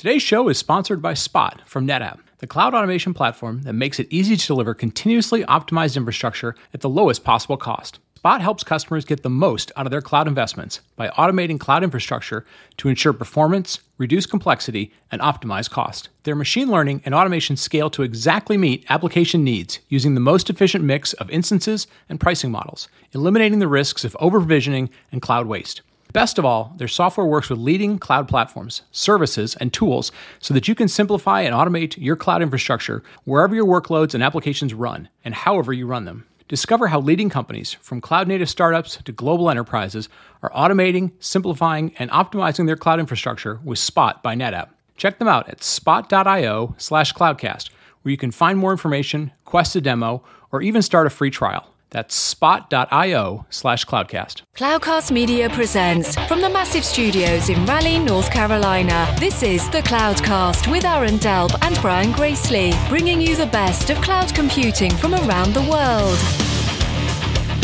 Today's show is sponsored by Spot from NetApp, the cloud automation platform that makes it easy to deliver continuously optimized infrastructure at the lowest possible cost. Spot helps customers get the most out of their cloud investments by automating cloud infrastructure to ensure performance, reduce complexity, and optimize cost. Their machine learning and automation scale to exactly meet application needs using the most efficient mix of instances and pricing models, eliminating the risks of over provisioning and cloud waste. Best of all, their software works with leading cloud platforms, services, and tools so that you can simplify and automate your cloud infrastructure wherever your workloads and applications run and however you run them. Discover how leading companies, from cloud native startups to global enterprises, are automating, simplifying, and optimizing their cloud infrastructure with Spot by NetApp. Check them out at spot.io slash cloudcast, where you can find more information, quest a demo, or even start a free trial. That's spot.io slash cloudcast. Cloudcast Media presents from the massive studios in Raleigh, North Carolina. This is the Cloudcast with Aaron Delp and Brian Gracely, bringing you the best of cloud computing from around the world.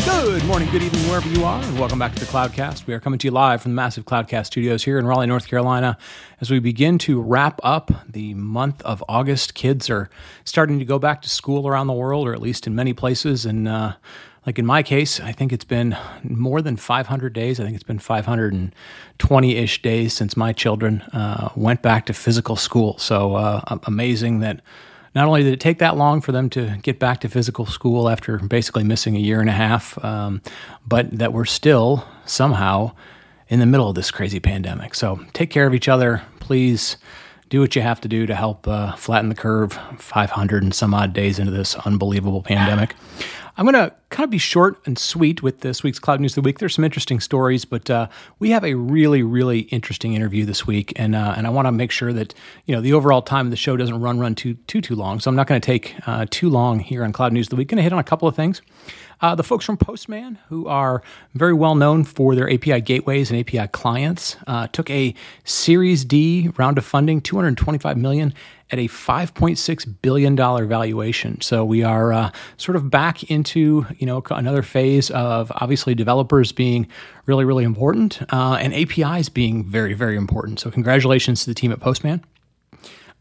Good morning, good evening, wherever you are, and welcome back to the Cloudcast. We are coming to you live from the massive Cloudcast studios here in Raleigh, North Carolina. As we begin to wrap up the month of August, kids are starting to go back to school around the world, or at least in many places. And uh, like in my case, I think it's been more than 500 days. I think it's been 520 ish days since my children uh, went back to physical school. So uh, amazing that not only did it take that long for them to get back to physical school after basically missing a year and a half, um, but that we're still somehow in the middle of this crazy pandemic. So take care of each other, please. Do what you have to do to help uh, flatten the curve 500 and some odd days into this unbelievable pandemic. I'm going to kind of be short and sweet with this week's Cloud News of the Week. There's some interesting stories, but uh, we have a really, really interesting interview this week, and uh, and I want to make sure that you know the overall time of the show doesn't run run too too too long. So I'm not going to take uh, too long here on Cloud News of the Week. Going to hit on a couple of things. Uh, the folks from Postman, who are very well known for their API gateways and API clients, uh, took a Series D round of funding, 225 million at a 5.6 billion dollar valuation. So we are uh, sort of back into you know another phase of obviously developers being really really important uh, and APIs being very very important. So congratulations to the team at Postman.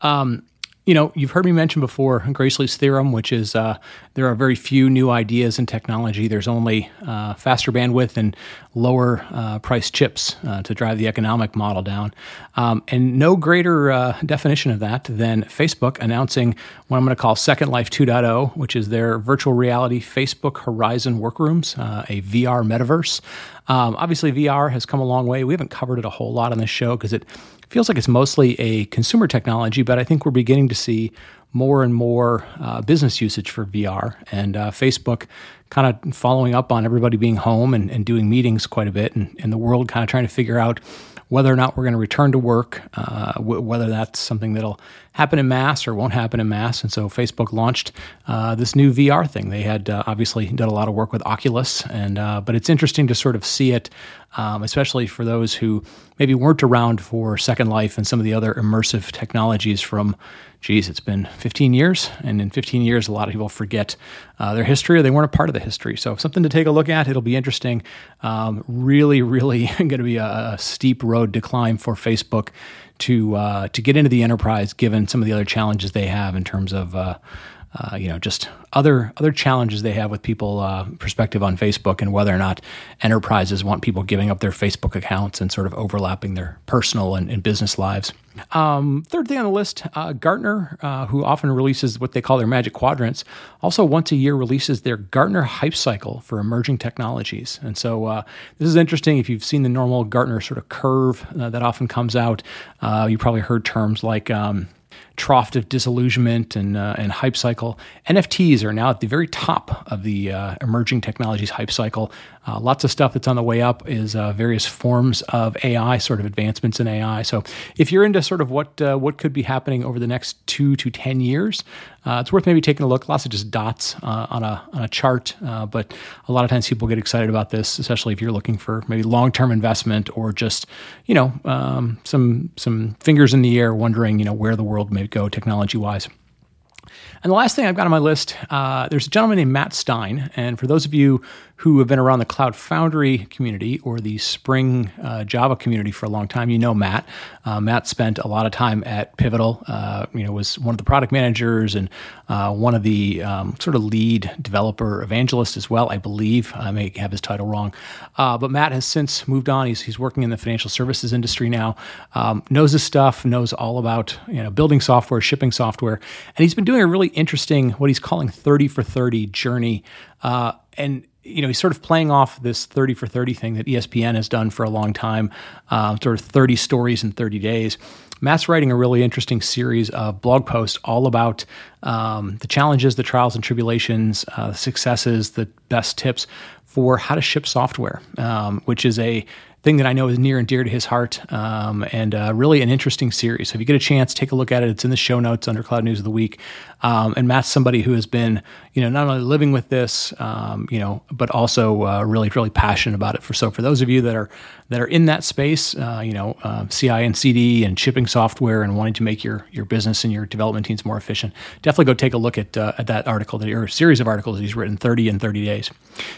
Um, you know, you've heard me mention before Gracely's theorem, which is uh, there are very few new ideas in technology. There's only uh, faster bandwidth and lower uh, price chips uh, to drive the economic model down. Um, and no greater uh, definition of that than Facebook announcing what I'm going to call Second Life 2.0, which is their virtual reality Facebook Horizon Workrooms, uh, a VR metaverse. Um, obviously, VR has come a long way. We haven't covered it a whole lot on this show because it feels like it's mostly a consumer technology, but I think we're beginning to see more and more uh, business usage for VR. And uh, Facebook kind of following up on everybody being home and, and doing meetings quite a bit, and, and the world kind of trying to figure out whether or not we're going to return to work, uh, w- whether that's something that'll happen in mass or won't happen in mass. And so Facebook launched uh, this new VR thing. They had uh, obviously done a lot of work with Oculus, and uh, but it's interesting to sort of see it, um, especially for those who maybe weren't around for Second Life and some of the other immersive technologies from geez, it's been 15 years. And in 15 years, a lot of people forget uh, their history or they weren't a part of the history. So, something to take a look at. It'll be interesting. Um, really, really going to be a, a, steep road to climb for Facebook to, uh, to get into the enterprise, given some of the other challenges they have in terms of. Uh, uh, you know, just other other challenges they have with people uh, perspective on Facebook and whether or not enterprises want people giving up their Facebook accounts and sort of overlapping their personal and, and business lives. Um, third thing on the list, uh, Gartner, uh, who often releases what they call their Magic Quadrants, also once a year releases their Gartner Hype Cycle for emerging technologies. And so uh, this is interesting. If you've seen the normal Gartner sort of curve uh, that often comes out, you probably heard terms like um, trough of disillusionment and uh, and hype cycle. NFTs are now at the very top of the uh, emerging technologies hype cycle. Uh, lots of stuff that's on the way up is uh, various forms of AI, sort of advancements in AI. So if you're into sort of what uh, what could be happening over the next two to ten years, uh, it's worth maybe taking a look. Lots of just dots on a on a chart, but a lot of times people get excited about this, especially if you're looking for maybe long term investment or just you know um, some some fingers in the air, wondering you know where the world may go technology wise. And the last thing I've got on my list, uh, there's a gentleman named Matt Stine. And for those of you who have been around the Cloud Foundry community or the Spring uh, Java community for a long time, you know Matt. Uh, Matt spent a lot of time at Pivotal. Uh, you know, was one of the product managers and uh, one of the um, sort of lead developer evangelists as well. I believe I may have his title wrong, uh, but Matt has since moved on. He's he's working in the financial services industry now. Um, knows his stuff. Knows all about you know building software, shipping software, and he's been doing a really interesting what he's calling 30 for 30 journey. Uh, and you know, he's sort of playing off this 30 for 30 thing that ESPN has done for a long time, uh, sort of 30 stories in 30 days. Matt's writing a really interesting series of blog posts all about um, the challenges, the trials and tribulations, uh, successes, the best tips for how to ship software, um, which is a thing that I know is near and dear to his heart, um, and uh, really an interesting series. So if you get a chance, take a look at it. It's in the show notes under Cloud News of the Week. Um, and Matt's somebody who has been, you know, not only living with this, um, you know, but also uh, really, really passionate about it. For so for those of you that are that are in that space, uh, you know, uh, CI and CD and shipping software and wanting to make your your business and your development teams more efficient, definitely go take a look at uh, at that article that or series of articles that he's written, 30 in 30 days.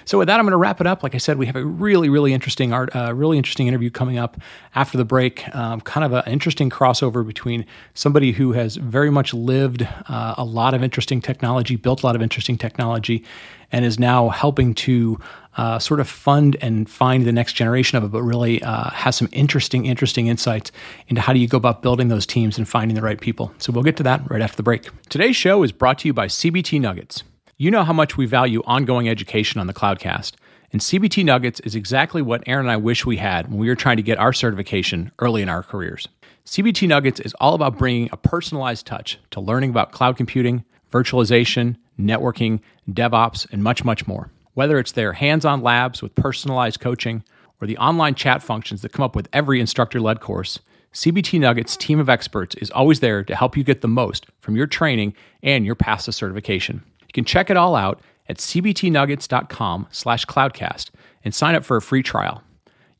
So with that, I'm going to wrap it up. Like I said, we have a really, really interesting art, uh, really interesting interview coming up after the break. Um, kind of an interesting crossover between somebody who has very much lived uh, a lot of interesting technology, built a lot of interesting technology, and is now helping to uh, sort of fund and find the next generation of it, but really uh, has some interesting, interesting insights into how do you go about building those teams and finding the right people. So we'll get to that right after the break. Today's show is brought to you by CBT Nuggets. You know how much we value ongoing education on the Cloudcast. And CBT Nuggets is exactly what Aaron and I wish we had when we were trying to get our certification early in our careers. CBT Nuggets is all about bringing a personalized touch to learning about cloud computing, virtualization, networking, DevOps, and much, much more. Whether it's their hands on labs with personalized coaching or the online chat functions that come up with every instructor led course, CBT Nuggets' team of experts is always there to help you get the most from your training and your path to certification. Can check it all out at cbtnuggets.com slash cloudcast and sign up for a free trial.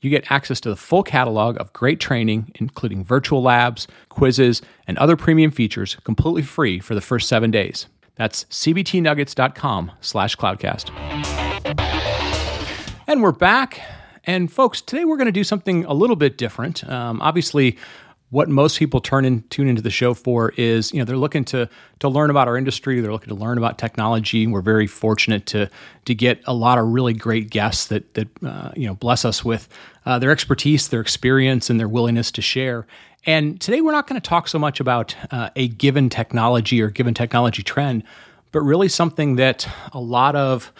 You get access to the full catalog of great training, including virtual labs, quizzes, and other premium features completely free for the first seven days. That's cbtnuggets.com slash cloudcast. And we're back. And folks, today we're going to do something a little bit different. Um, obviously, what most people turn in tune into the show for is you know they're looking to to learn about our industry. They're looking to learn about technology. We're very fortunate to to get a lot of really great guests that that uh, you know bless us with uh, their expertise their experience and their willingness to share. And today we're not going to talk so much about uh, a given technology or given technology trend but really something that a lot of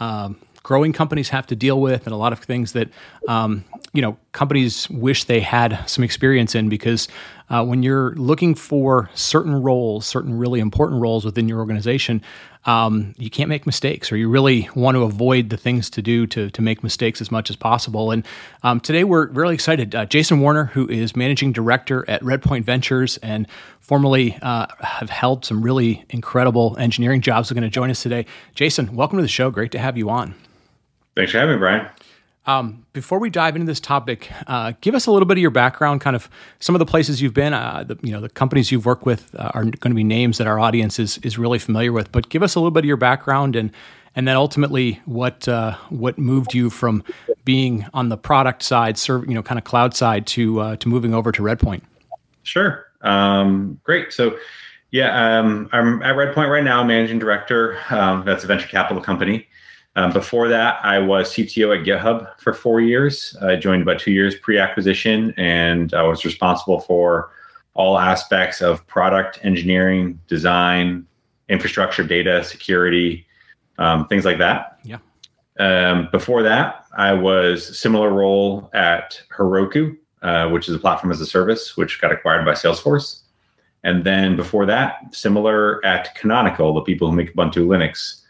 um, growing companies have to deal with, and a lot of things that um, you know companies wish they had some experience in. Because uh, when you're looking for certain roles, certain really important roles within your organization, um, you can't make mistakes, or you really want to avoid the things to do to, to make mistakes as much as possible. And um, today we're really excited. Uh, Jason Warner, who is managing director at Redpoint Ventures and formerly uh, have held some really incredible engineering jobs, are going to join us today. Jason, welcome to the show. Great to have you on. Thanks for having me, Brian. Um, before we dive into this topic, uh, give us a little bit of your background, kind of some of the places you've been. Uh, the, you know, the companies you've worked with uh, are going to be names that our audience is is really familiar with. But give us a little bit of your background, and and then ultimately what uh, what moved you from being on the product side, serve you know, kind of cloud side, to uh, to moving over to Redpoint. Sure, um, great. So. Yeah, um, I'm at Redpoint right now, managing director. Um, that's a venture capital company. Um, before that, I was CTO at GitHub for four years. I joined about two years pre acquisition, and I was responsible for all aspects of product engineering, design, infrastructure, data, security, um, things like that. Yeah. Um, before that, I was similar role at Heroku, uh, which is a platform as a service, which got acquired by Salesforce. And then before that, similar at Canonical, the people who make Ubuntu Linux.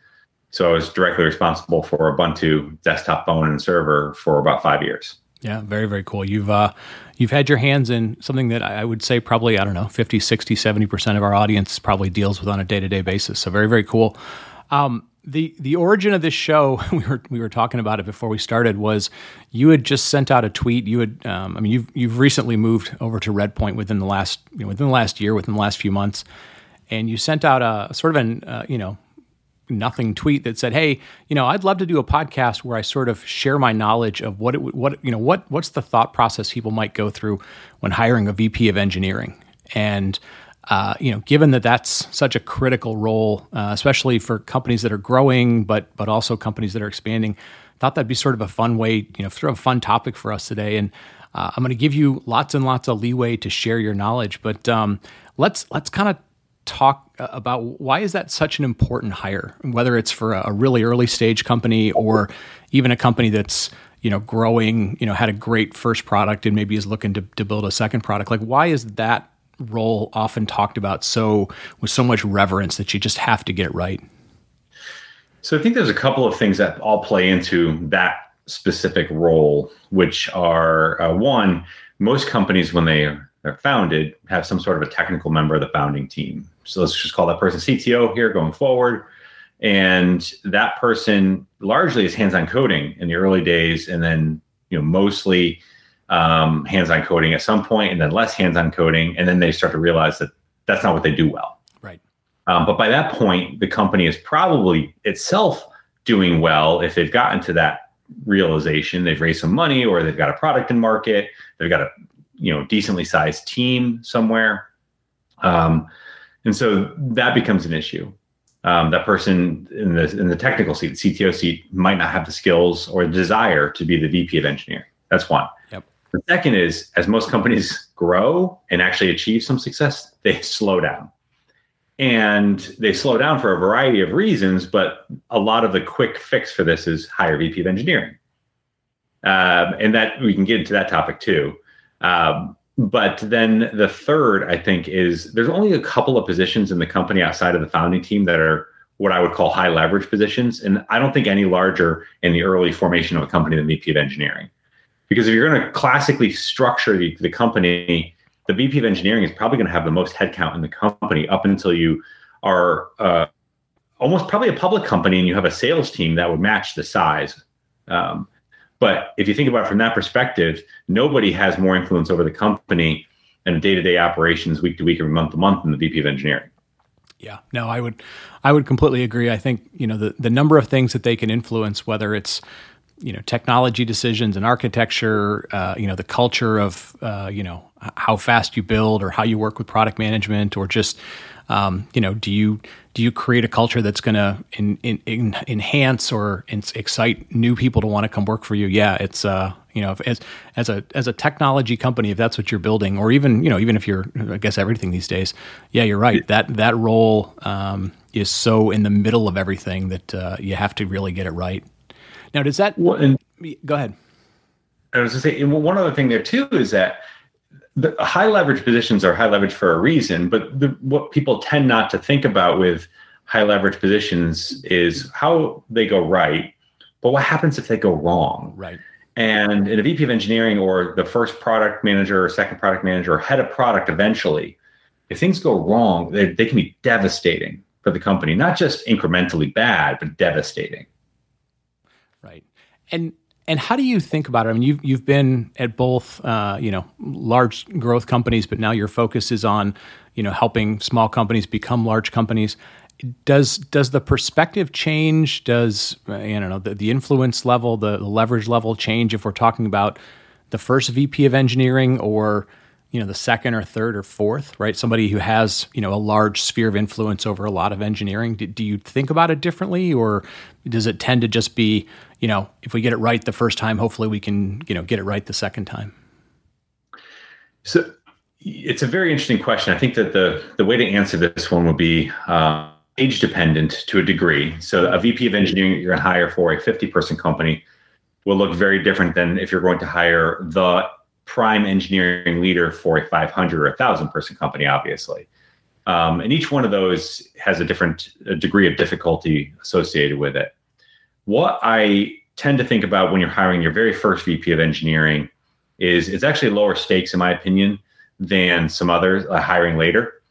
So I was directly responsible for Ubuntu desktop phone and server for about five years. Yeah, very, very cool. You've uh, you've had your hands in something that I would say probably, I don't know, 50, 60, 70% of our audience probably deals with on a day-to-day basis. So very, very cool. Um, the the origin of this show we were we were talking about it before we started was you had just sent out a tweet you had um, I mean you've you've recently moved over to Redpoint within the last you know, within the last year within the last few months and you sent out a sort of an uh, you know nothing tweet that said, "Hey, you know, I'd love to do a podcast where I sort of share my knowledge of what it what you know what what's the thought process people might go through when hiring a VP of engineering." And uh, you know, given that that's such a critical role, uh, especially for companies that are growing, but but also companies that are expanding, thought that'd be sort of a fun way, you know, sort of a fun topic for us today. And uh, I'm going to give you lots and lots of leeway to share your knowledge, but um, let's let's kind of talk uh, about why is that such an important hire, whether it's for a really early stage company or even a company that's you know growing, you know, had a great first product and maybe is looking to, to build a second product. Like, why is that role often talked about so with so much reverence that you just have to get it right? So I think there's a couple of things that all play into that specific role, which are uh, one, most companies when they are founded have some sort of a technical member of the founding team. So let's just call that person CTO here going forward. And that person largely is hands-on coding in the early days, and then you know mostly um, hands-on coding at some point, and then less hands-on coding, and then they start to realize that that's not what they do well. Right. Um, but by that point, the company is probably itself doing well if they've gotten to that realization. They've raised some money, or they've got a product in market. They've got a you know decently sized team somewhere. Um, and so that becomes an issue. Um, that person in the in the technical seat, the CTO seat, might not have the skills or the desire to be the VP of engineering. That's one. Yep. The second is as most companies grow and actually achieve some success, they slow down. And they slow down for a variety of reasons, but a lot of the quick fix for this is hire VP of engineering. Um, and that we can get into that topic too. Um, but then the third, I think, is there's only a couple of positions in the company outside of the founding team that are what I would call high leverage positions. And I don't think any larger in the early formation of a company than VP of engineering. Because if you're going to classically structure the, the company, the VP of engineering is probably going to have the most headcount in the company up until you are uh, almost probably a public company and you have a sales team that would match the size. Um, but if you think about it from that perspective, nobody has more influence over the company and day-to-day operations week to week or month to month than the VP of engineering. Yeah, no, I would, I would completely agree. I think you know the the number of things that they can influence, whether it's you know technology decisions and architecture, uh, you know the culture of uh, you know how fast you build or how you work with product management, or just um, you know do you do you create a culture that's going to in, in, enhance or excite new people to want to come work for you? Yeah, it's uh, you know, if, as as a as a technology company, if that's what you're building, or even you know, even if you're, I guess everything these days, yeah, you're right. That that role um, is so in the middle of everything that uh, you have to really get it right. Now, does that? Well, and, go ahead. I was going to say one other thing there too is that the high leverage positions are high leverage for a reason, but the, what people tend not to think about with high leverage positions is how they go right, but what happens if they go wrong? Right. And in a VP of engineering or the first product manager or second product manager or head of product eventually, if things go wrong, they, they can be devastating for the company, not just incrementally bad, but devastating. Right. And and how do you think about it? I mean, you've you've been at both, uh, you know, large growth companies, but now your focus is on, you know, helping small companies become large companies. Does does the perspective change? Does uh, I don't know the, the influence level, the, the leverage level change if we're talking about the first VP of engineering or you know the second or third or fourth right somebody who has you know a large sphere of influence over a lot of engineering do, do, you think about it differently or does it tend to just be you know if we get it right the first time hopefully we can you know get it right the second time so it's a very interesting question i think that the the way to answer this one would be uh, age dependent to a degree so a vp of engineering you're going to hire for a 50 person company will look very different than if you're going to hire the prime engineering leader for a 500 or a 1,000 person company, obviously. Um, and each one of those has a different a degree of difficulty associated with it. What I tend to think about when you're hiring your very first VP of engineering is it's actually lower stakes, in my opinion, than some others uh, hiring later,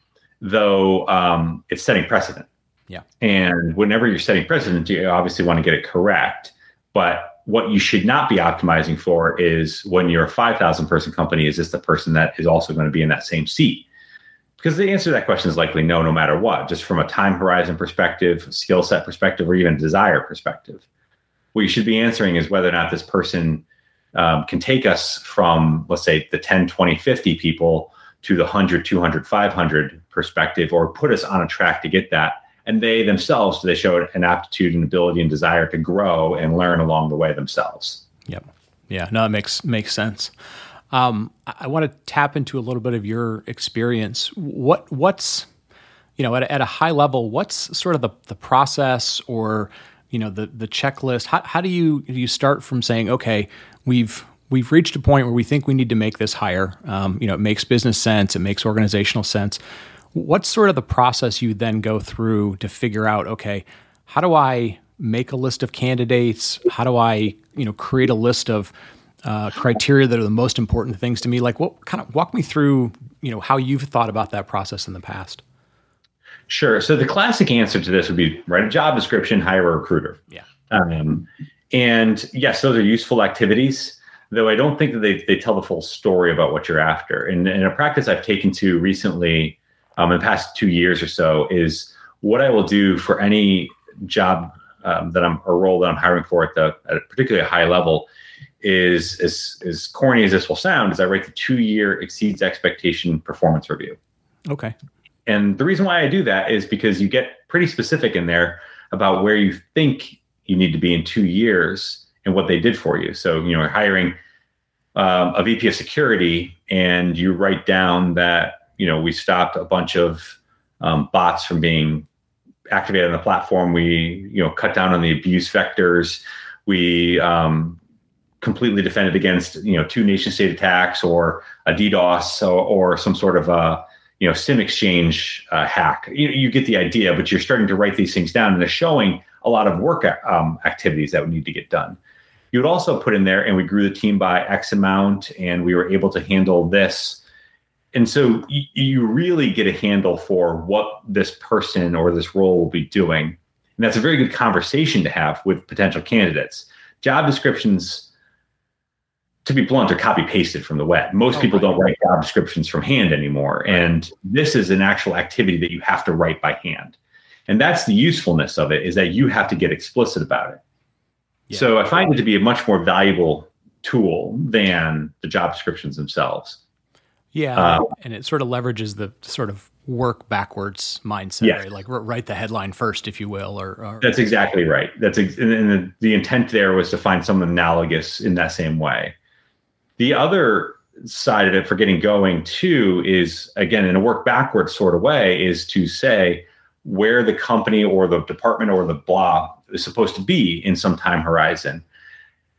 though um, it's setting precedent. Yeah. And whenever you're setting precedent, you obviously want to get it correct. But what you should not be optimizing for is when you're a 5,000 person company, is this the person that is also going to be in that same seat? Because the answer to that question is likely no, no matter what, just from a time horizon perspective, skill set perspective, or even desire perspective. What you should be answering is whether or not this person um, can take us from, let's say, the 10, 20, 50 people to the 100, 200, 500 perspective, or put us on a track to get that. And they themselves, they show an aptitude and ability and desire to grow and learn along the way themselves? Yep. Yeah. No, it makes makes sense. Um, I want to tap into a little bit of your experience. What what's you know at a, at a high level, what's sort of the the process or you know the the checklist? How, how do you do you start from saying okay, we've we've reached a point where we think we need to make this hire. Um, you know, it makes business sense, it makes organizational sense. What's sort of the process you then go through to figure out okay, how do I make a list of candidates? How do I you know create a list of uh, criteria that are the most important things to me? Like, what kind of walk me through, you know, how you've thought about that process in the past? Sure. So the classic answer to this would be write a job description, hire a recruiter. Yeah. Um, and yes, those are useful activities, though I don't think that they, they tell the full story about what you're after. And, and a practice I've taken to recently, um, in the past two years or so, is what I will do for any job um, that I'm a role that I'm hiring for at the at a particularly high level is as as corny as this will sound, is I write the two year exceeds expectation performance review. Okay. And the reason why I do that is because you get pretty specific in there about where you think you need to be in two years and what they did for you. So, you know, hiring um, a VP of security and you write down that, you know, we stopped a bunch of um, bots from being activated on the platform. We, you know, cut down on the abuse vectors. We um, completely defended against you know two nation state attacks or a DDoS or, or some sort of a you know SIM exchange uh, hack. You, you get the idea, but you're starting to write these things down and they're showing a lot of work um, activities that would need to get done. You would also put in there, and we grew the team by X amount, and we were able to handle this. And so you, you really get a handle for what this person or this role will be doing. And that's a very good conversation to have with potential candidates. Job descriptions to be blunt, are copy pasted from the web. Most oh, people don't write job descriptions from hand anymore. And this is an actual activity that you have to write by hand. And that's the usefulness of it is that you have to get explicit about it. Yeah. So I find it to be a much more valuable tool than the job descriptions themselves. Yeah. Uh, and it sort of leverages the sort of work backwards mindset, yes. right? Like write the headline first, if you will. Or, or that's exactly right. That's ex- and the, the intent there was to find someone analogous in that same way. The other side of it for getting going too is again in a work backwards sort of way is to say where the company or the department or the blah is supposed to be in some time horizon.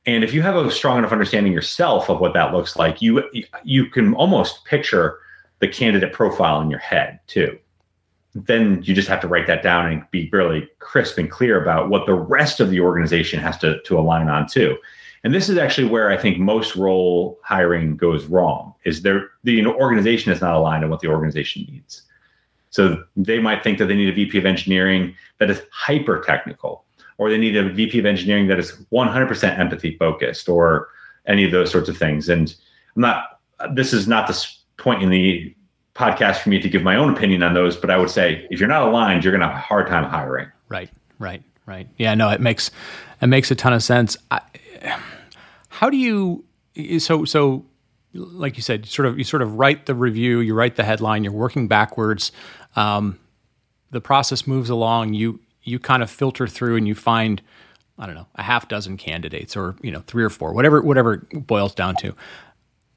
And if you have a strong enough understanding yourself of what that looks like, you you can almost picture the candidate profile in your head too. Then you just have to write that down and be really crisp and clear about what the rest of the organization has to, to align on too. And this is actually where I think most role hiring goes wrong is there the organization is not aligned on what the organization needs. So they might think that they need a VP of engineering that is hyper technical, or they need a VP of engineering that is 100% empathy focused, or any of those sorts of things. And I'm not, this is not the point in the podcast for me to give my own opinion on those, but I would say if you're not aligned, you're going to have a hard time hiring. Right, right, right. Yeah, no, it makes, it makes a ton of sense. I, how do you so so like you said, sort of you sort of write the review, you write the headline, you're working backwards. Um, the process moves along. You you kind of filter through and you find I don't know a half dozen candidates or you know three or four, whatever whatever boils down to.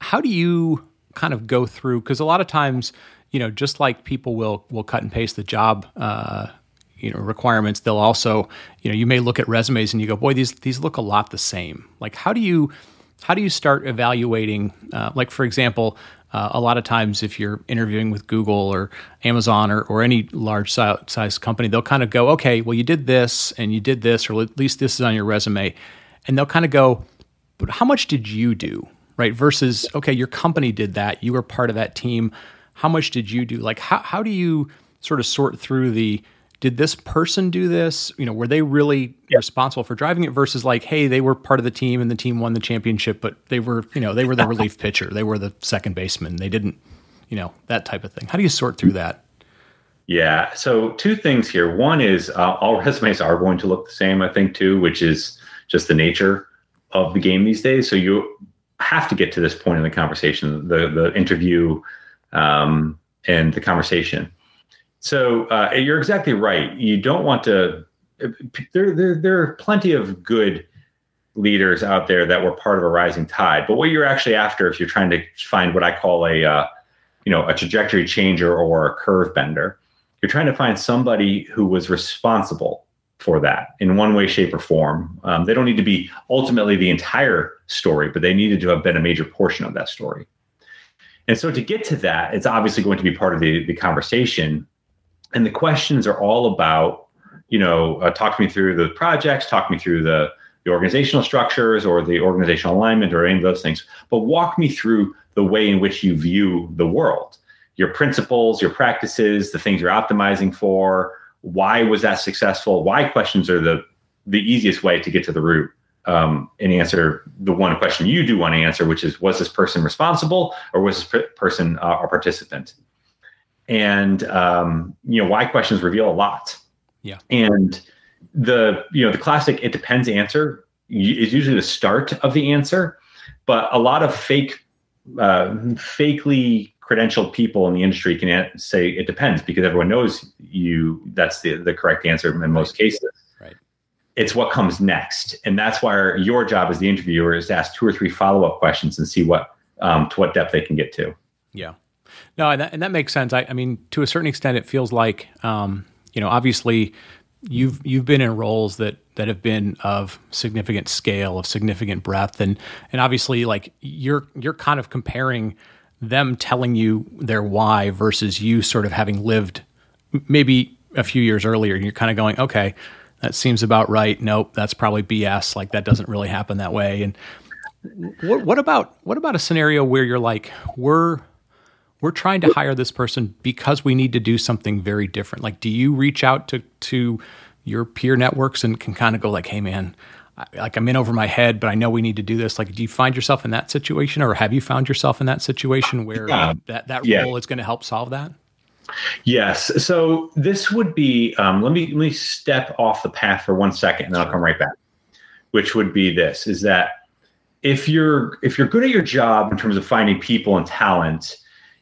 How do you kind of go through? Because a lot of times, you know, just like people will will cut and paste the job. Uh, you know requirements they'll also you know you may look at resumes and you go boy these these look a lot the same. Like how do you how do you start evaluating uh, like for example uh, a lot of times if you're interviewing with google or amazon or, or any large size company they'll kind of go okay well you did this and you did this or at least this is on your resume. And they'll kind of go but how much did you do? Right? Versus okay your company did that. You were part of that team. How much did you do? Like how, how do you sort of sort through the did this person do this? You know, were they really yep. responsible for driving it versus like, hey, they were part of the team and the team won the championship, but they were, you know, they were the relief pitcher, they were the second baseman. They didn't you know, that type of thing. How do you sort through that? Yeah. So two things here. One is uh, all resumes are going to look the same, I think, too, which is just the nature of the game these days. So you have to get to this point in the conversation, the the interview, um, and the conversation. So uh, you're exactly right. You don't want to. There, there, there are plenty of good leaders out there that were part of a rising tide. But what you're actually after, if you're trying to find what I call a, uh, you know, a trajectory changer or a curve bender, you're trying to find somebody who was responsible for that in one way, shape, or form. Um, they don't need to be ultimately the entire story, but they needed to have been a major portion of that story. And so to get to that, it's obviously going to be part of the, the conversation. And the questions are all about, you know, uh, talk me through the projects, talk me through the, the organizational structures or the organizational alignment or any of those things, but walk me through the way in which you view the world your principles, your practices, the things you're optimizing for. Why was that successful? Why questions are the the easiest way to get to the root um, and answer the one question you do want to answer, which is was this person responsible or was this person uh, a participant? And um, you know why questions reveal a lot. Yeah. And the you know the classic it depends answer is usually the start of the answer, but a lot of fake, uh, fakely credentialed people in the industry can say it depends because everyone knows you that's the, the correct answer in most cases. Right. It's what comes next. And that's why your job as the interviewer is to ask two or three follow-up questions and see what um, to what depth they can get to. Yeah no and that, and that makes sense. I, I mean to a certain extent it feels like um, you know obviously you've you've been in roles that that have been of significant scale of significant breadth and and obviously like you're you're kind of comparing them telling you their why versus you sort of having lived maybe a few years earlier and you're kind of going okay that seems about right. Nope that's probably bs like that doesn't really happen that way. And what, what about what about a scenario where you're like we're we're trying to hire this person because we need to do something very different like do you reach out to to your peer networks and can kind of go like hey man like I'm in over my head, but I know we need to do this. Like, do you find yourself in that situation, or have you found yourself in that situation where yeah. that that yeah. role is going to help solve that? Yes. So this would be. Um, let me let me step off the path for one second, and then I'll come right back. Which would be this: is that if you're if you're good at your job in terms of finding people and talent,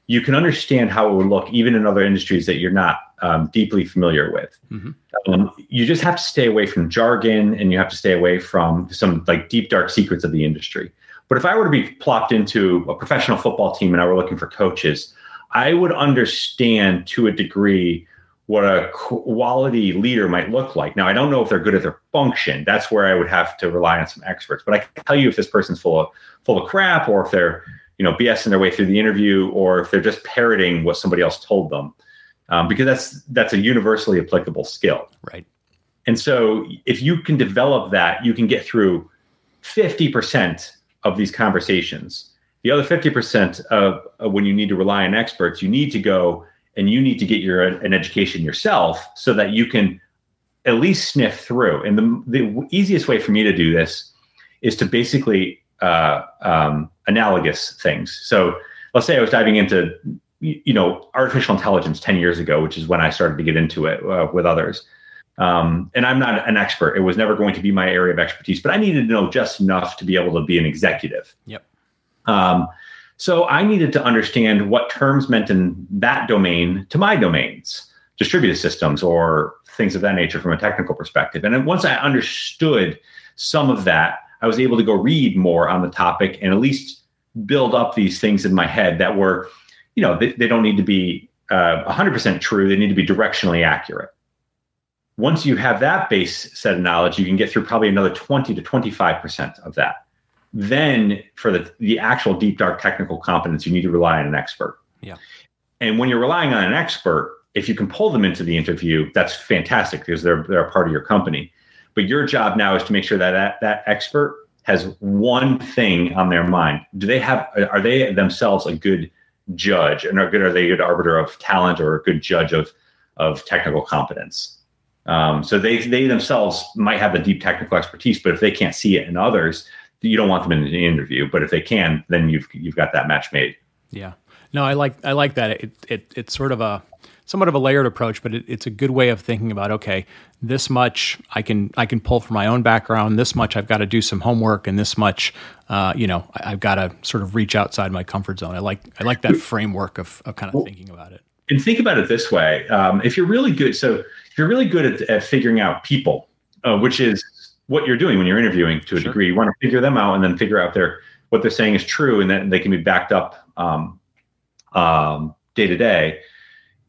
you can understand how it would look even in other industries that you're not um, deeply familiar with. Mm-hmm. Um, you just have to stay away from jargon and you have to stay away from some like deep, dark secrets of the industry. But if I were to be plopped into a professional football team and I were looking for coaches, I would understand to a degree what a quality leader might look like. Now, I don't know if they're good at their function. That's where I would have to rely on some experts. But I can tell you if this person's full of full of crap, or if they're you know BSing their way through the interview, or if they're just parroting what somebody else told them um, because that's that's a universally applicable skill. Right. And so if you can develop that, you can get through 50% of these conversations. The other 50% of, of when you need to rely on experts, you need to go and you need to get your an education yourself so that you can at least sniff through. And the, the easiest way for me to do this is to basically uh, um, analogous things. So let's say I was diving into you know artificial intelligence 10 years ago which is when i started to get into it uh, with others. Um, and i'm not an expert. It was never going to be my area of expertise but i needed to know just enough to be able to be an executive. Yep. Um, so i needed to understand what terms meant in that domain to my domains distributed systems or things of that nature from a technical perspective. And once i understood some of that i was able to go read more on the topic and at least build up these things in my head that were you know, they, they don't need to be uh, 100% true. They need to be directionally accurate. Once you have that base set of knowledge, you can get through probably another 20 to 25% of that. Then for the, the actual deep, dark technical competence, you need to rely on an expert. Yeah. And when you're relying on an expert, if you can pull them into the interview, that's fantastic because they're, they're a part of your company. But your job now is to make sure that that, that expert has one thing on their mind. Do they have, are they themselves a good judge? And are good are they a good arbiter of talent or a good judge of of technical competence? Um, so they they themselves might have the deep technical expertise but if they can't see it in others you don't want them in the interview. But if they can then you've you've got that match made. Yeah. No, I like I like that. It, it it's sort of a somewhat of a layered approach, but it, it's a good way of thinking about okay, this much I can I can pull from my own background. This much I've got to do some homework, and this much, uh, you know, I, have got to sort of reach outside my comfort zone. I like I like that framework of, of kind of thinking about it. And think about it this way: um, if you're really good, so if you're really good at, at figuring out people, uh, which is what you're doing when you're interviewing to a sure. degree, you want to figure them out and then figure out their what they're saying is true, and then they can be backed up um, um, day to day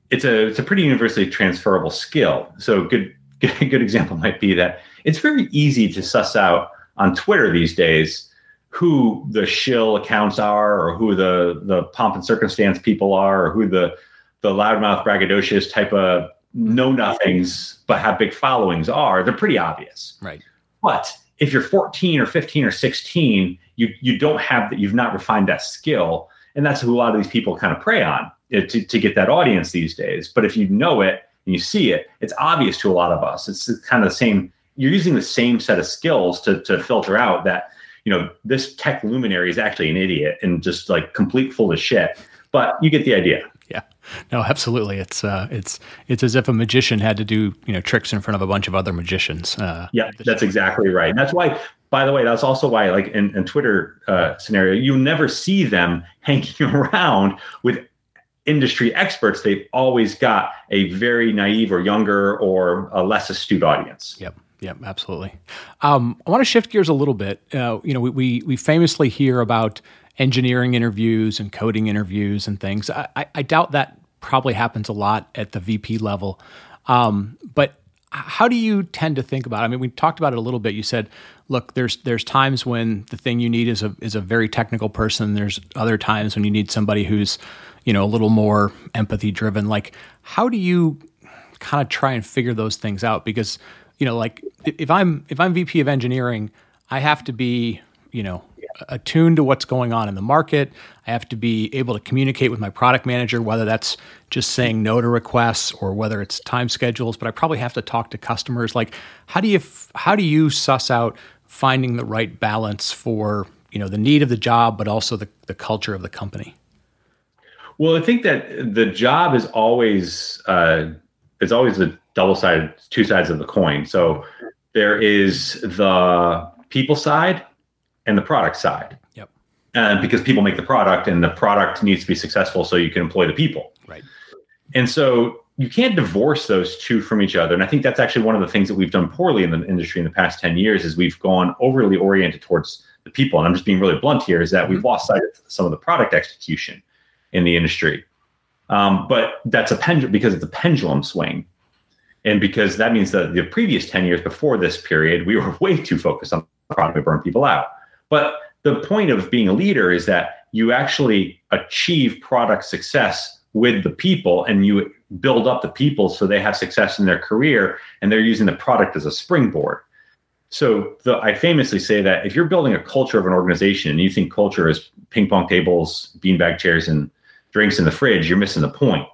it's a it's a pretty universally transferable skill. So good good example might be that it's very easy to suss out on Twitter these days who the shill accounts are or who the the pomp and circumstance people are or who the the loudmouth braggadocious type of know nothings but have big followings are. They're pretty obvious. Right. But if you're 14 or 15 or 16 you you don't have that you've not refined that skill. And that's who a lot of these people kind of prey on to, to get that audience these days. But if you know it and you see it, it's obvious to a lot of us. It's kind of the same. You're using the same set of skills to to filter out that you know this tech luminary is actually an idiot and just like complete full of shit. But you get the idea. Yeah, no, absolutely. It's uh, it's it's as if a magician had to do you know tricks in front of a bunch of other magicians. Uh, yeah, that's exactly right. And that's why by the way, that's also why, like in, in Twitter uh, scenario, you never see them hanging around with industry experts, they've always got a very naive or younger or a less astute audience. Yep. Yep, absolutely. Um, I want to shift gears a little bit. Uh, you know, we, we, we famously hear about engineering interviews and coding interviews and things. I, I, I doubt that probably happens a lot at the VP level. Um, but how do you tend to think about it? I mean, we talked about it a little bit. You said, look, there's there's times when the thing you need is a is a very technical person. There's other times when you need somebody who's you know, a little more empathy driven. Like, how do you kind of try and figure those things out? Because, you know, like if I'm if I'm VP of engineering, I have to be, you know, attuned to what's going on in the market. I have to be able to communicate with my product manager, whether that's just saying no to requests or whether it's time schedules. But I probably have to talk to customers. Like, how do you how do you suss out finding the right balance for you know the need of the job, but also the the culture of the company? Well, I think that the job is always uh, it's always a double sided, two sides of the coin. So there is the people side and the product side. Yep. And because people make the product, and the product needs to be successful, so you can employ the people. Right. And so you can't divorce those two from each other. And I think that's actually one of the things that we've done poorly in the industry in the past 10 years is we've gone overly oriented towards the people. And I'm just being really blunt here is that mm-hmm. we've lost sight of some of the product execution in the industry. Um, but that's a pendulum because it's a pendulum swing. And because that means that the previous 10 years before this period, we were way too focused on the product to burn people out. But the point of being a leader is that you actually achieve product success with the people and you build up the people so they have success in their career and they're using the product as a springboard. So the, I famously say that if you're building a culture of an organization and you think culture is ping pong tables, beanbag chairs, and drinks in the fridge, you're missing the point.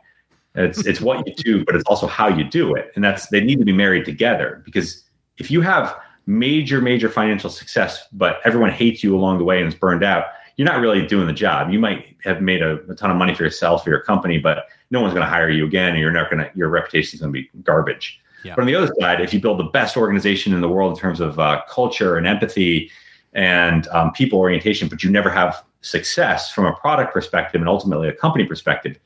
It's it's what you do, but it's also how you do it, and that's they need to be married together. Because if you have major major financial success, but everyone hates you along the way and is burned out, you're not really doing the job. You might have made a, a ton of money for yourself or your company, but no one's going to hire you again, and you're not going to your reputation is going to be garbage. Yeah. But on the other side, if you build the best organization in the world in terms of uh, culture and empathy and um, people orientation, but you never have success from a product perspective and ultimately a company perspective,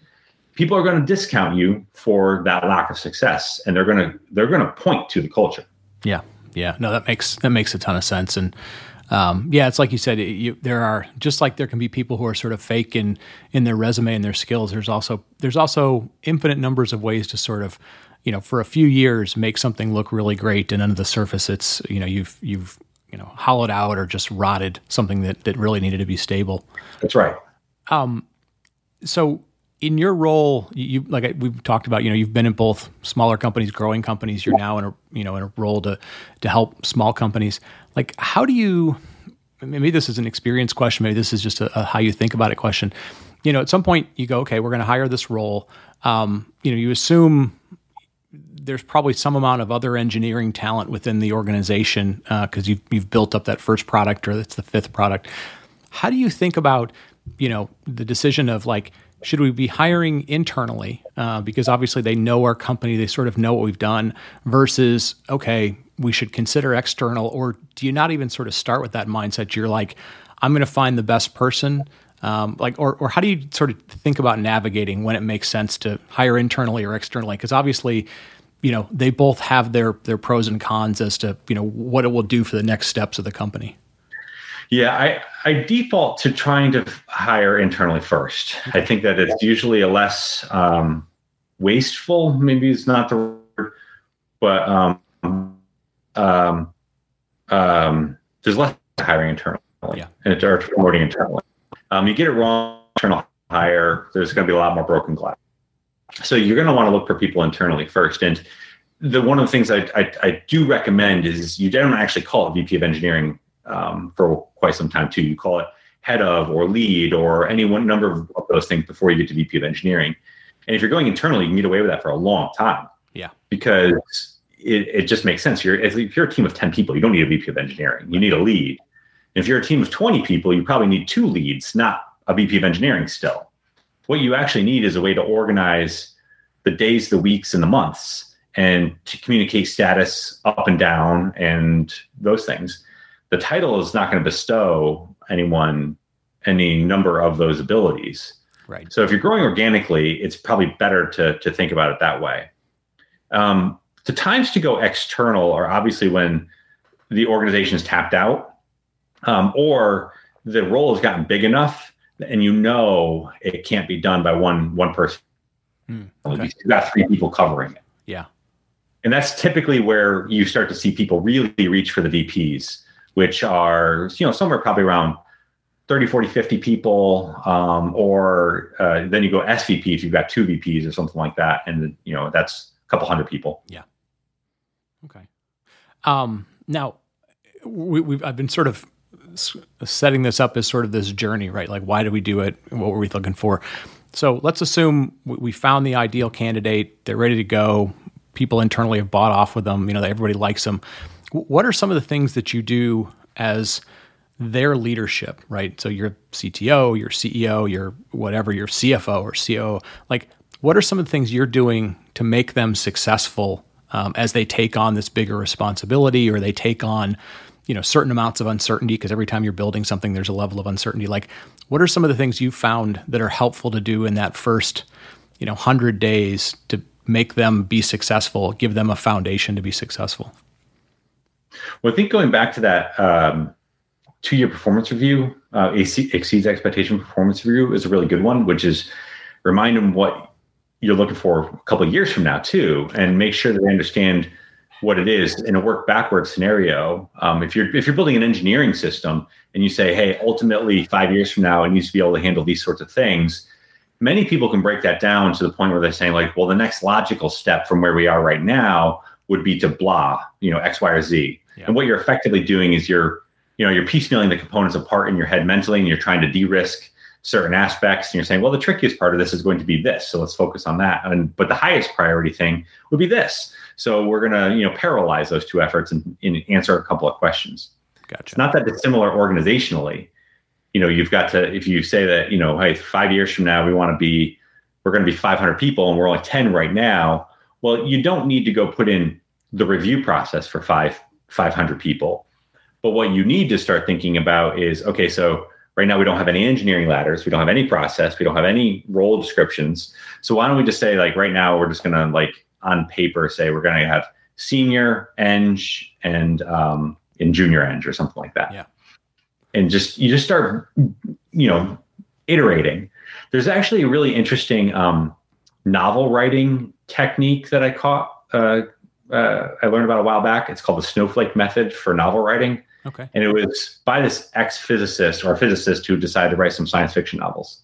people are going to discount you for that lack of success, and they're going to they're going to point to the culture. Yeah, yeah, no, that makes that makes a ton of sense, and um, yeah, it's like you said. You, there are just like there can be people who are sort of fake in in their resume and their skills. There's also there's also infinite numbers of ways to sort of you know for a few years make something look really great, and under the surface, it's you know you've you've you know hollowed out or just rotted something that that really needed to be stable. That's right. Um, so in your role, you like we've talked about, you know, you've been in both smaller companies, growing companies. You're now in a you know in a role to to help small companies. Like, how do you? Maybe this is an experience question. Maybe this is just a, a how you think about it question. You know, at some point you go, okay, we're going to hire this role. Um, you know, you assume there's probably some amount of other engineering talent within the organization because uh, you've you've built up that first product or it's the fifth product. How do you think about you know the decision of like should we be hiring internally uh, because obviously they know our company, they sort of know what we've done, versus okay, we should consider external, or do you not even sort of start with that mindset? You're like, I'm going to find the best person. Um, like, or, or how do you sort of think about navigating when it makes sense to hire internally or externally? Because obviously, you know, they both have their their pros and cons as to you know what it will do for the next steps of the company. Yeah, I, I default to trying to hire internally first. I think that it's usually a less um, wasteful, maybe it's not the word, but um, um, um, there's less hiring internally yeah. and or promoting internally. Um, you get it wrong, internal hire, there's going to be a lot more broken glass. So you're going to want to look for people internally first. And the one of the things I, I, I do recommend is you don't actually call it VP of engineering um, for quite some time too. You call it head of or lead or any one number of those things before you get to VP of engineering. And if you're going internally, you can get away with that for a long time. Yeah. Because it, it just makes sense. You're if you're a team of 10 people, you don't need a VP of engineering. You need a lead. And if you're a team of 20 people, you probably need two leads, not a VP of engineering still. What you actually need is a way to organize the days, the weeks, and the months and to communicate status up and down and those things the title is not going to bestow anyone any number of those abilities. Right. So if you're growing organically, it's probably better to to think about it that way. Um, the times to go external are obviously when the organization is tapped out, um, or the role has gotten big enough, and you know it can't be done by one one person. Mm, okay. You got three people covering it. Yeah. And that's typically where you start to see people really reach for the VPs which are you know somewhere probably around 30 40 50 people um, or uh, then you go svp if you've got two vps or something like that and you know that's a couple hundred people yeah okay um, now we, we've i've been sort of setting this up as sort of this journey right? Like why do we do it? What were we looking for? So let's assume we found the ideal candidate. They're ready to go. People internally have bought off with them. You know everybody likes them. What are some of the things that you do as their leadership, right? So your CTO, your CEO, your whatever, your CFO or COO, like what are some of the things you're doing to make them successful um, as they take on this bigger responsibility or they take on, you know, certain amounts of uncertainty? Because every time you're building something, there's a level of uncertainty. Like, what are some of the things you found that are helpful to do in that first, you know, hundred days to make them be successful, give them a foundation to be successful? Well, I think going back to that um, two-year performance review, uh, exceeds expectation performance review is a really good one, which is remind them what you're looking for a couple years from now too, and make sure that they understand what it is in a work backwards scenario. Um, if you're if you're building an engineering system and you say, hey, ultimately five years from now, it needs to be able to handle these sorts of things. Many people can break that down to the point where they're saying, like, well, the next logical step from where we are right now would be to blah, you know, X, Y, or Z. Yeah. And what you're effectively doing is you're, you know, you're piecemealing the components apart in your head mentally, and you're trying to de-risk certain aspects. And you're saying, well, the trickiest part of this is going to be this, so let's focus on that. And but the highest priority thing would be this. So we're gonna, you know, parallelize those two efforts and, and answer a couple of questions. Gotcha. It's not that dissimilar organizationally. You know, you've got to if you say that, you know, hey, five years from now we want to be, we're going to be 500 people and we're only 10 right now. Well, you don't need to go put in the review process for five 500 people. But what you need to start thinking about is okay, so right now we don't have any engineering ladders, we don't have any process, we don't have any role descriptions. So why don't we just say like right now we're just gonna like on paper say we're gonna have senior eng and um in junior eng or something like that. Yeah. And just you just start you know iterating. There's actually a really interesting um novel writing technique that I caught uh, uh, I learned about a while back. It's called the snowflake method for novel writing. Okay. And it was by this ex physicist or physicist who decided to write some science fiction novels.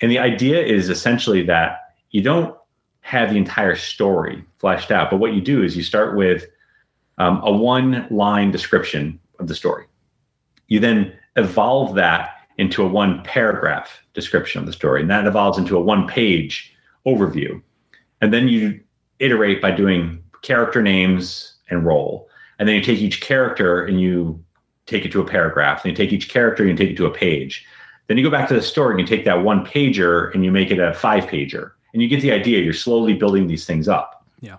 And the idea is essentially that you don't have the entire story fleshed out, but what you do is you start with um, a one line description of the story. You then evolve that into a one paragraph description of the story, and that evolves into a one page overview. And then you iterate by doing character names and role. And then you take each character and you take it to a paragraph. And you take each character and you take it to a page. Then you go back to the store and you take that one pager and you make it a five pager. And you get the idea. You're slowly building these things up. Yeah.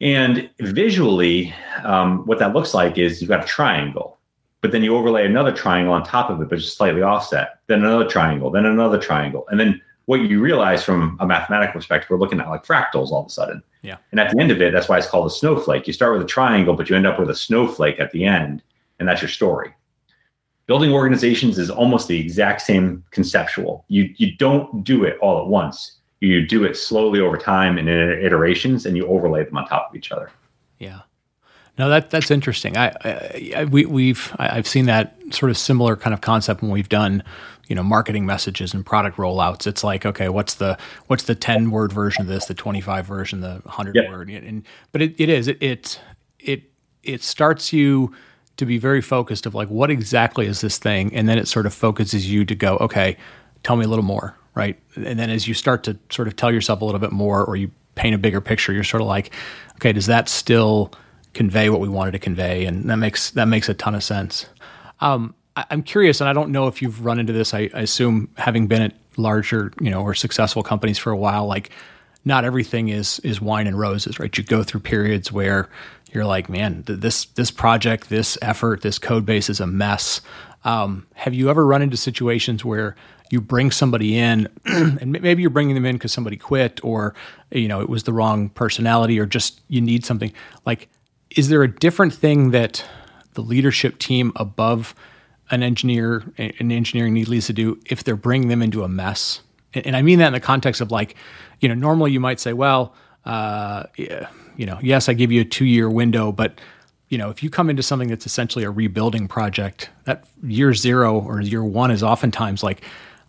And visually, um, what that looks like is you've got a triangle, but then you overlay another triangle on top of it, but just slightly offset. Then another triangle, then another triangle. And then what you realize from a mathematical perspective, we're looking at like fractals all of a sudden. Yeah. And at the end of it, that's why it's called a snowflake. You start with a triangle, but you end up with a snowflake at the end, and that's your story. Building organizations is almost the exact same conceptual. You you don't do it all at once. You do it slowly over time and in iterations, and you overlay them on top of each other. Yeah. No, that that's interesting. I, I, we we've I've seen that sort of similar kind of concept when we've done you know marketing messages and product rollouts. It's like okay, what's the what's the ten word version of this, the twenty five version, the hundred yep. word, and but it, it is it, it it it starts you to be very focused of like what exactly is this thing, and then it sort of focuses you to go okay, tell me a little more, right? And then as you start to sort of tell yourself a little bit more, or you paint a bigger picture, you're sort of like, okay, does that still convey what we wanted to convey, and that makes that makes a ton of sense. Um, I, am curious, and I don't know if you've run into this. I, I, assume having been at larger, you know, or successful companies for a while, like not everything is is wine and roses, right? You go through periods where you're like, man, this this project, this effort, this code base is a mess. Um, have you ever run into situations where you bring somebody in and maybe you're bringing them in because somebody quit or you know it was the wrong personality or just you need something like is there a different thing that the leadership team above an engineer an engineering need to do if they're bringing them into a mess? And i mean that in the context of like you know normally you might say well uh, you know yes i give you a two year window but you know if you come into something that's essentially a rebuilding project that year zero or year one is oftentimes like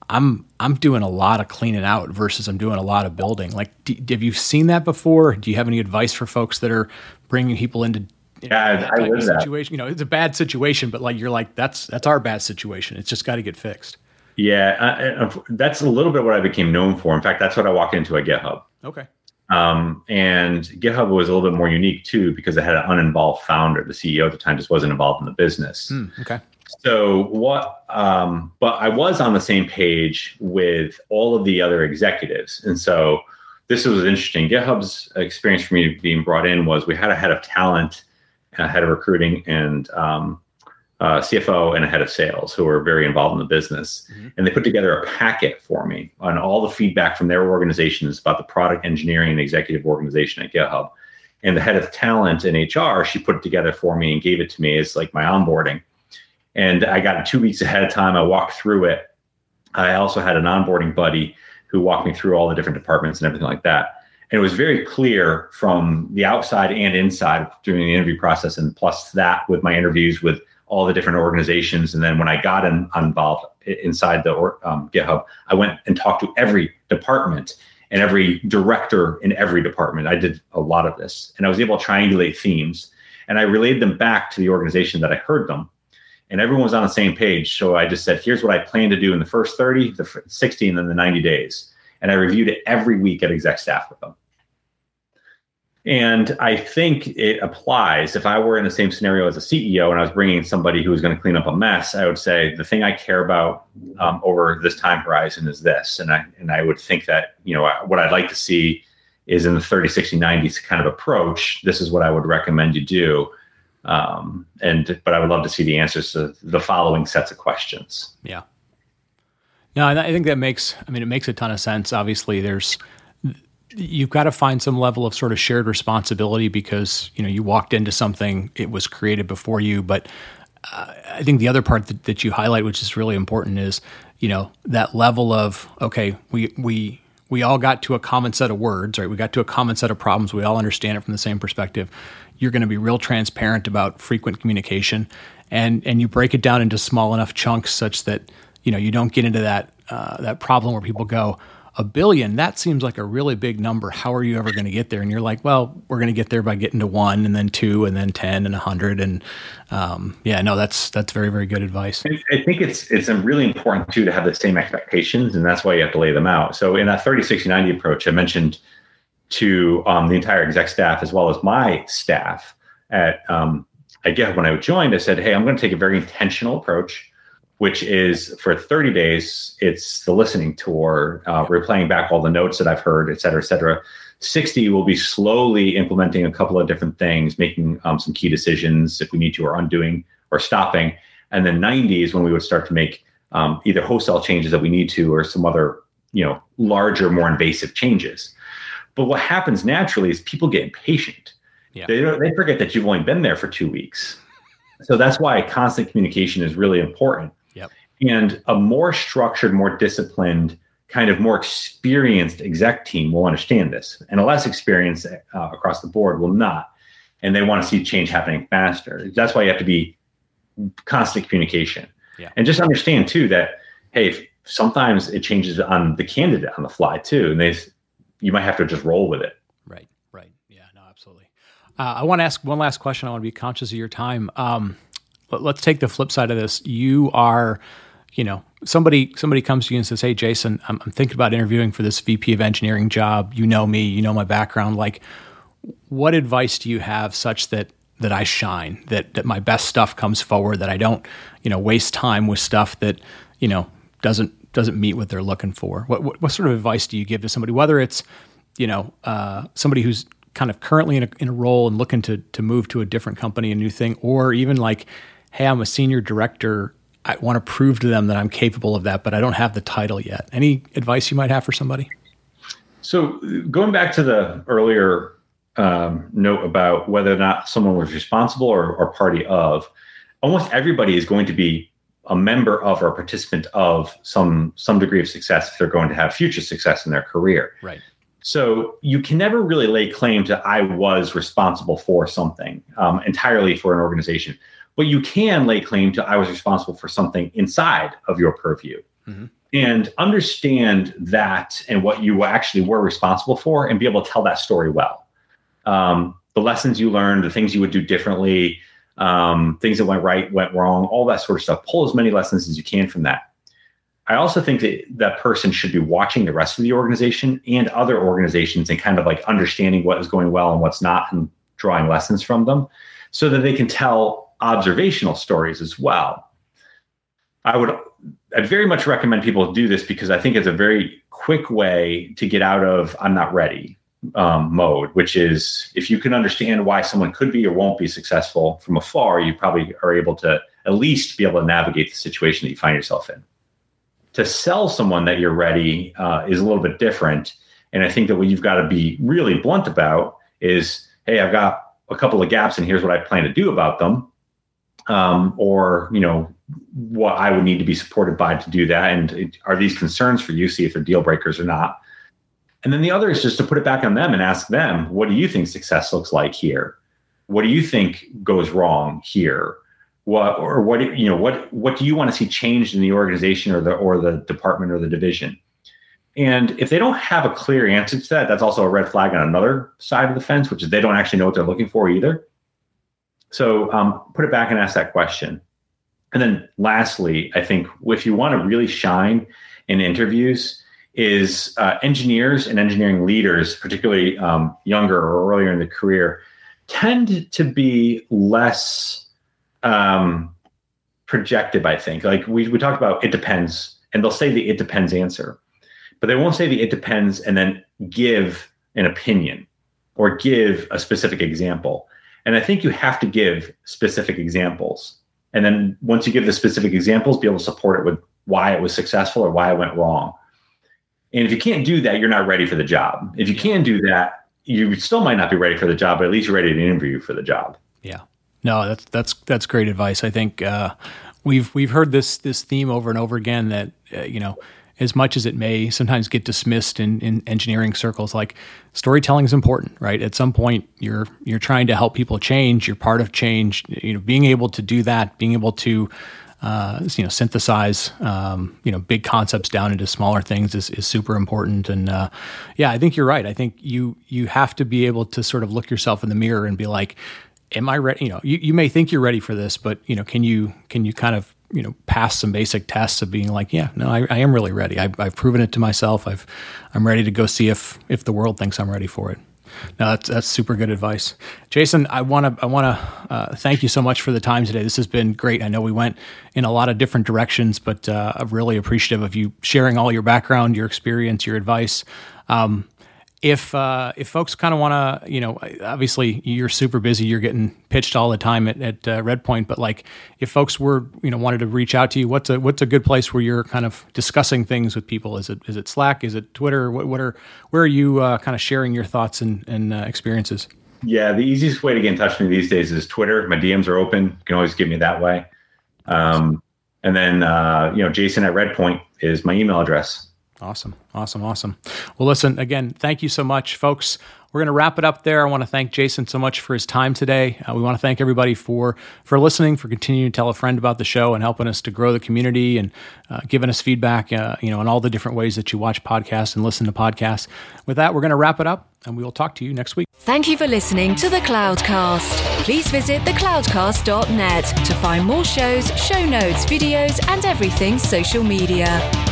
i'm i'm doing a lot of cleaning out versus i'm doing a lot of building. Like do, have you seen that before? Do you have any advice for folks that are bringing people into yeah, I, I live situation. That. You know, it's a bad situation, but like you're like that's that's our bad situation. It's just got to get fixed. Yeah, uh, that's a little bit what I became known for. In fact, that's what I walked into at GitHub. Okay. Um, and GitHub was a little bit more unique too because it had an uninvolved founder. The CEO at the time just wasn't involved in the business. Mm, okay. So what? Um, but I was on the same page with all of the other executives, and so this was interesting. GitHub's experience for me being brought in was we had a head of talent a head of recruiting and um, uh, CFO and a head of sales who were very involved in the business. Mm-hmm. And they put together a packet for me on all the feedback from their organizations about the product engineering and executive organization at GitHub. And the head of talent and HR, she put it together for me and gave it to me as like my onboarding. And I got it two weeks ahead of time. I walked through it. I also had an onboarding buddy who walked me through all the different departments and everything like that. And it was very clear from the outside and inside during the interview process, and plus that with my interviews with all the different organizations. And then when I got in, involved inside the um, GitHub, I went and talked to every department and every director in every department. I did a lot of this, and I was able to triangulate themes, and I relayed them back to the organization that I heard them. And everyone was on the same page. So I just said, here's what I plan to do in the first 30, the 60, and then the 90 days. And I reviewed it every week at exec staff with them. And I think it applies. If I were in the same scenario as a CEO and I was bringing somebody who was going to clean up a mess, I would say the thing I care about um, over this time horizon is this. And I and I would think that you know what I'd like to see is in the 30, 60, 90 kind of approach. This is what I would recommend you do. Um, and but I would love to see the answers to the following sets of questions. Yeah. No, I think that makes. I mean, it makes a ton of sense. Obviously, there's you've got to find some level of sort of shared responsibility because you know you walked into something it was created before you but uh, i think the other part that, that you highlight which is really important is you know that level of okay we we we all got to a common set of words right we got to a common set of problems we all understand it from the same perspective you're going to be real transparent about frequent communication and and you break it down into small enough chunks such that you know you don't get into that uh, that problem where people go a billion, that seems like a really big number. How are you ever going to get there? And you're like, well, we're going to get there by getting to one and then two and then 10 and a hundred. And um, yeah, no, that's, that's very, very good advice. I think it's, it's really important too, to have the same expectations and that's why you have to lay them out. So in that 30, 60, 90 approach, I mentioned to um, the entire exec staff, as well as my staff at, um, I get when I joined, I said, Hey, I'm going to take a very intentional approach which is for 30 days, it's the listening tour, uh, replaying back all the notes that I've heard, et cetera, et cetera. 60 will be slowly implementing a couple of different things, making um, some key decisions if we need to, or undoing or stopping. And then 90 is when we would start to make um, either wholesale changes that we need to, or some other, you know, larger, more invasive changes. But what happens naturally is people get impatient. Yeah. They, they forget that you've only been there for two weeks. So that's why constant communication is really important. And a more structured, more disciplined, kind of more experienced exec team will understand this, and a less experienced uh, across the board will not. And they want to see change happening faster. That's why you have to be constant communication. Yeah. And just understand too that hey, sometimes it changes on the candidate on the fly too, and they you might have to just roll with it. Right. Right. Yeah. No. Absolutely. Uh, I want to ask one last question. I want to be conscious of your time. Um, let, let's take the flip side of this. You are you know, somebody somebody comes to you and says, "Hey, Jason, I'm, I'm, thinking about interviewing for this VP of engineering job. You know me, you know my background. Like, what advice do you have such that that I shine, that that my best stuff comes forward, that I don't, you know, waste time with stuff that you know doesn't doesn't meet what they're looking for? What what, what sort of advice do you give to somebody, whether it's you know uh, somebody who's kind of currently in a, in a role and looking to to move to a different company, a new thing, or even like, hey, I'm a senior director I want to prove to them that I'm capable of that, but I don't have the title yet. Any advice you might have for somebody? So, going back to the earlier um, note about whether or not someone was responsible or, or party of, almost everybody is going to be a member of or a participant of some some degree of success if they're going to have future success in their career. Right. So you can never really lay claim to I was responsible for something um, entirely for an organization but you can lay claim to I was responsible for something inside of your purview. Mm-hmm. And understand that and what you actually were responsible for, and be able to tell that story well. Um, the lessons you learned, the things you would do differently, um, things that went right, went wrong, all that sort of stuff. Pull as many lessons as you can from that. I also think that that person should be watching the rest of the organization and other organizations and kind of like understanding what is going well and what's not and drawing lessons from them so that they can tell observational stories as well. I would I very much recommend people do this because I think it's a very quick way to get out of I'm not ready um, mode, which is if you can understand why someone could be or won't be successful from afar, you probably are able to at least be able to navigate the situation that you find yourself in. To sell someone that you're ready uh, is a little bit different. And I think that what you've got to be really blunt about is hey, I've got a couple of gaps and here's what I plan to do about them um, or you know what I would need to be supported by to do that, and it, are these concerns for you? See if they're deal breakers or not. And then the other is just to put it back on them and ask them, what do you think success looks like here? What do you think goes wrong here? What or what you know what what do you want to see changed in the organization or the or the department or the division? And if they don't have a clear answer to that, that's also a red flag on another side of the fence, which is they don't actually know what they're looking for either. So um, put it back and ask that question. And then lastly, I think if you want to really shine in interviews, is uh, engineers and engineering leaders, particularly um, younger or earlier in the career, tend to be less um, projective. I think, like we we talked about, it depends, and they'll say the it depends answer, but they won't say the it depends and then give an opinion or give a specific example. And I think you have to give specific examples. And then once you give the specific examples, be able to support it with why it was successful or why it went wrong. And if you can't do that, you're not ready for the job. If you can do that, you still might not be ready for the job, but at least you're ready to interview for the job. Yeah. No, that's that's that's great advice. I think uh, we've we've heard this this theme over and over again that uh, you know as much as it may sometimes get dismissed in, in engineering circles, like storytelling is important, right? At some point, you're you're trying to help people change. You're part of change. You know, being able to do that, being able to uh, you know synthesize um, you know big concepts down into smaller things is, is super important. And uh, yeah, I think you're right. I think you you have to be able to sort of look yourself in the mirror and be like, "Am I ready?" You know, you, you may think you're ready for this, but you know, can you can you kind of you know pass some basic tests of being like yeah no I, I am really ready I've, I've, proven it to myself I've I'm ready to go see if if the world thinks I'm ready for it No, that's that's super good advice, Jason. I want to I want to uh, thank you so much for the time today. This has been great. I know we went in a lot of different directions, but uh, I'm really appreciative of you sharing all your background, your experience, your advice. Um, if uh, if folks kind of want to, you know, obviously you're super busy, you're getting pitched all the time at, at uh, Redpoint, but like if folks were, you know, wanted to reach out to you, what's a what's a good place where you're kind of discussing things with people? Is it is it Slack? Is it Twitter? What, what are where are you uh, kind of sharing your thoughts and, and uh, experiences? Yeah, the easiest way to get in touch with me these days is Twitter. My DMs are open. You can always get me that way. Um, and then uh, you know, Jason at Redpoint is my email address. Awesome. Awesome. Awesome. Well, listen, again, thank you so much, folks. We're going to wrap it up there. I want to thank Jason so much for his time today. Uh, we want to thank everybody for for listening, for continuing to tell a friend about the show and helping us to grow the community and uh, giving us feedback, uh, you know, in all the different ways that you watch podcasts and listen to podcasts. With that, we're going to wrap it up and we will talk to you next week. Thank you for listening to the Cloudcast. Please visit thecloudcast.net to find more shows, show notes, videos, and everything social media.